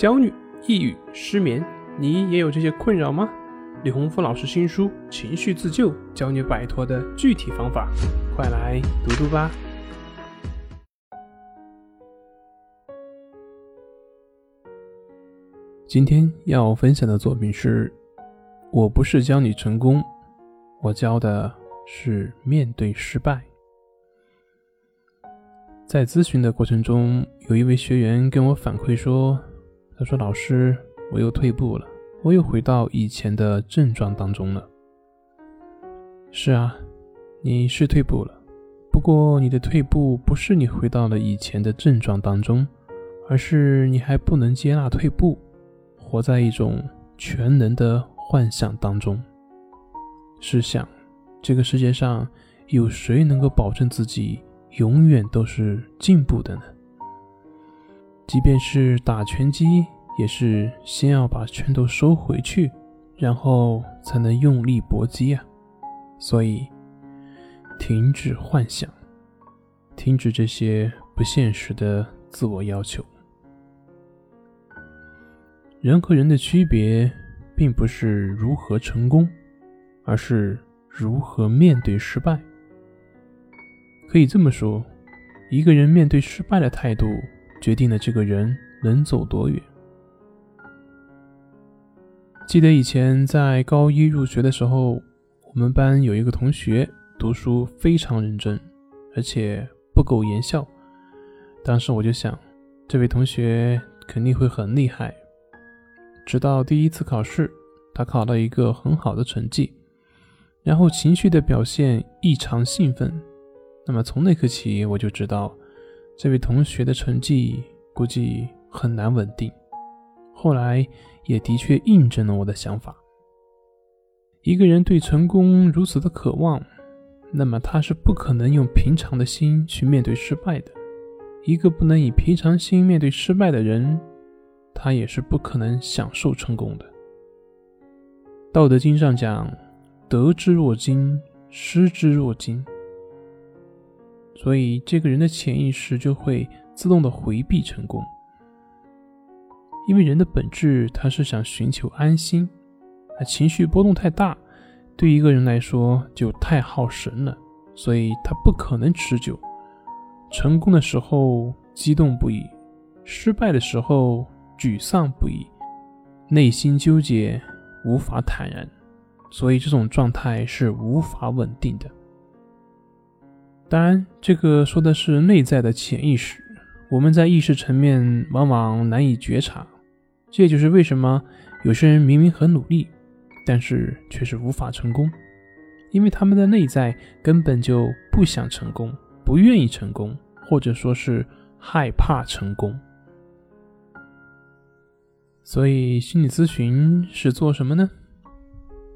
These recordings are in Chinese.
焦虑、抑郁、失眠，你也有这些困扰吗？李洪福老师新书《情绪自救》，教你摆脱的具体方法，快来读读吧。今天要分享的作品是：我不是教你成功，我教的是面对失败。在咨询的过程中，有一位学员跟我反馈说：“他说老师，我又退步了，我又回到以前的症状当中了。”是啊，你是退步了，不过你的退步不是你回到了以前的症状当中，而是你还不能接纳退步。活在一种全能的幻想当中。试想，这个世界上有谁能够保证自己永远都是进步的呢？即便是打拳击，也是先要把拳头收回去，然后才能用力搏击啊！所以，停止幻想，停止这些不现实的自我要求。人和人的区别，并不是如何成功，而是如何面对失败。可以这么说，一个人面对失败的态度，决定了这个人能走多远。记得以前在高一入学的时候，我们班有一个同学读书非常认真，而且不苟言笑。当时我就想，这位同学肯定会很厉害。直到第一次考试，他考了一个很好的成绩，然后情绪的表现异常兴奋。那么从那刻起，我就知道这位同学的成绩估计很难稳定。后来也的确印证了我的想法：一个人对成功如此的渴望，那么他是不可能用平常的心去面对失败的。一个不能以平常心面对失败的人。他也是不可能享受成功的。道德经上讲：“得之若惊，失之若惊。”所以，这个人的潜意识就会自动的回避成功，因为人的本质他是想寻求安心。啊，情绪波动太大，对一个人来说就太耗神了，所以他不可能持久。成功的时候激动不已，失败的时候。沮丧不已，内心纠结，无法坦然，所以这种状态是无法稳定的。当然，这个说的是内在的潜意识，我们在意识层面往往难以觉察。这也就是为什么有些人明明很努力，但是却是无法成功，因为他们的内在根本就不想成功，不愿意成功，或者说是害怕成功。所以，心理咨询是做什么呢？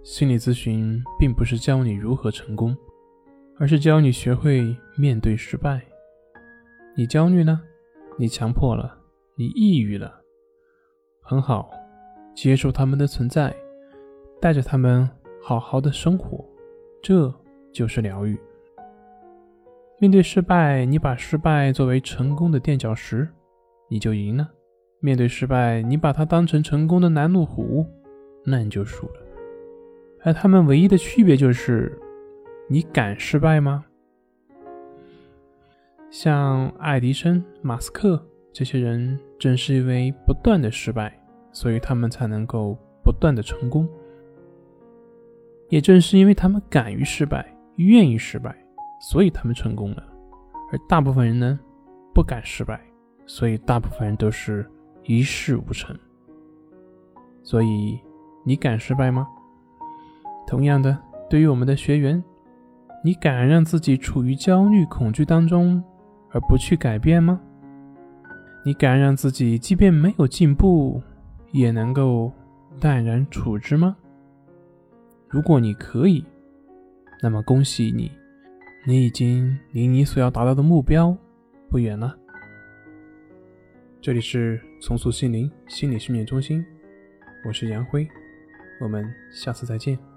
心理咨询并不是教你如何成功，而是教你学会面对失败。你焦虑呢，你强迫了，你抑郁了，很好，接受他们的存在，带着他们好好的生活，这就是疗愈。面对失败，你把失败作为成功的垫脚石，你就赢了。面对失败，你把它当成成功的拦路虎，那你就输了。而他们唯一的区别就是，你敢失败吗？像爱迪生、马斯克这些人，正是因为不断的失败，所以他们才能够不断的成功。也正是因为他们敢于失败，愿意失败，所以他们成功了。而大部分人呢，不敢失败，所以大部分人都是。一事无成，所以你敢失败吗？同样的，对于我们的学员，你敢让自己处于焦虑、恐惧当中而不去改变吗？你敢让自己即便没有进步，也能够淡然处之吗？如果你可以，那么恭喜你，你已经离你所要达到的目标不远了。这里是重塑心灵心理训练中心，我是杨辉，我们下次再见。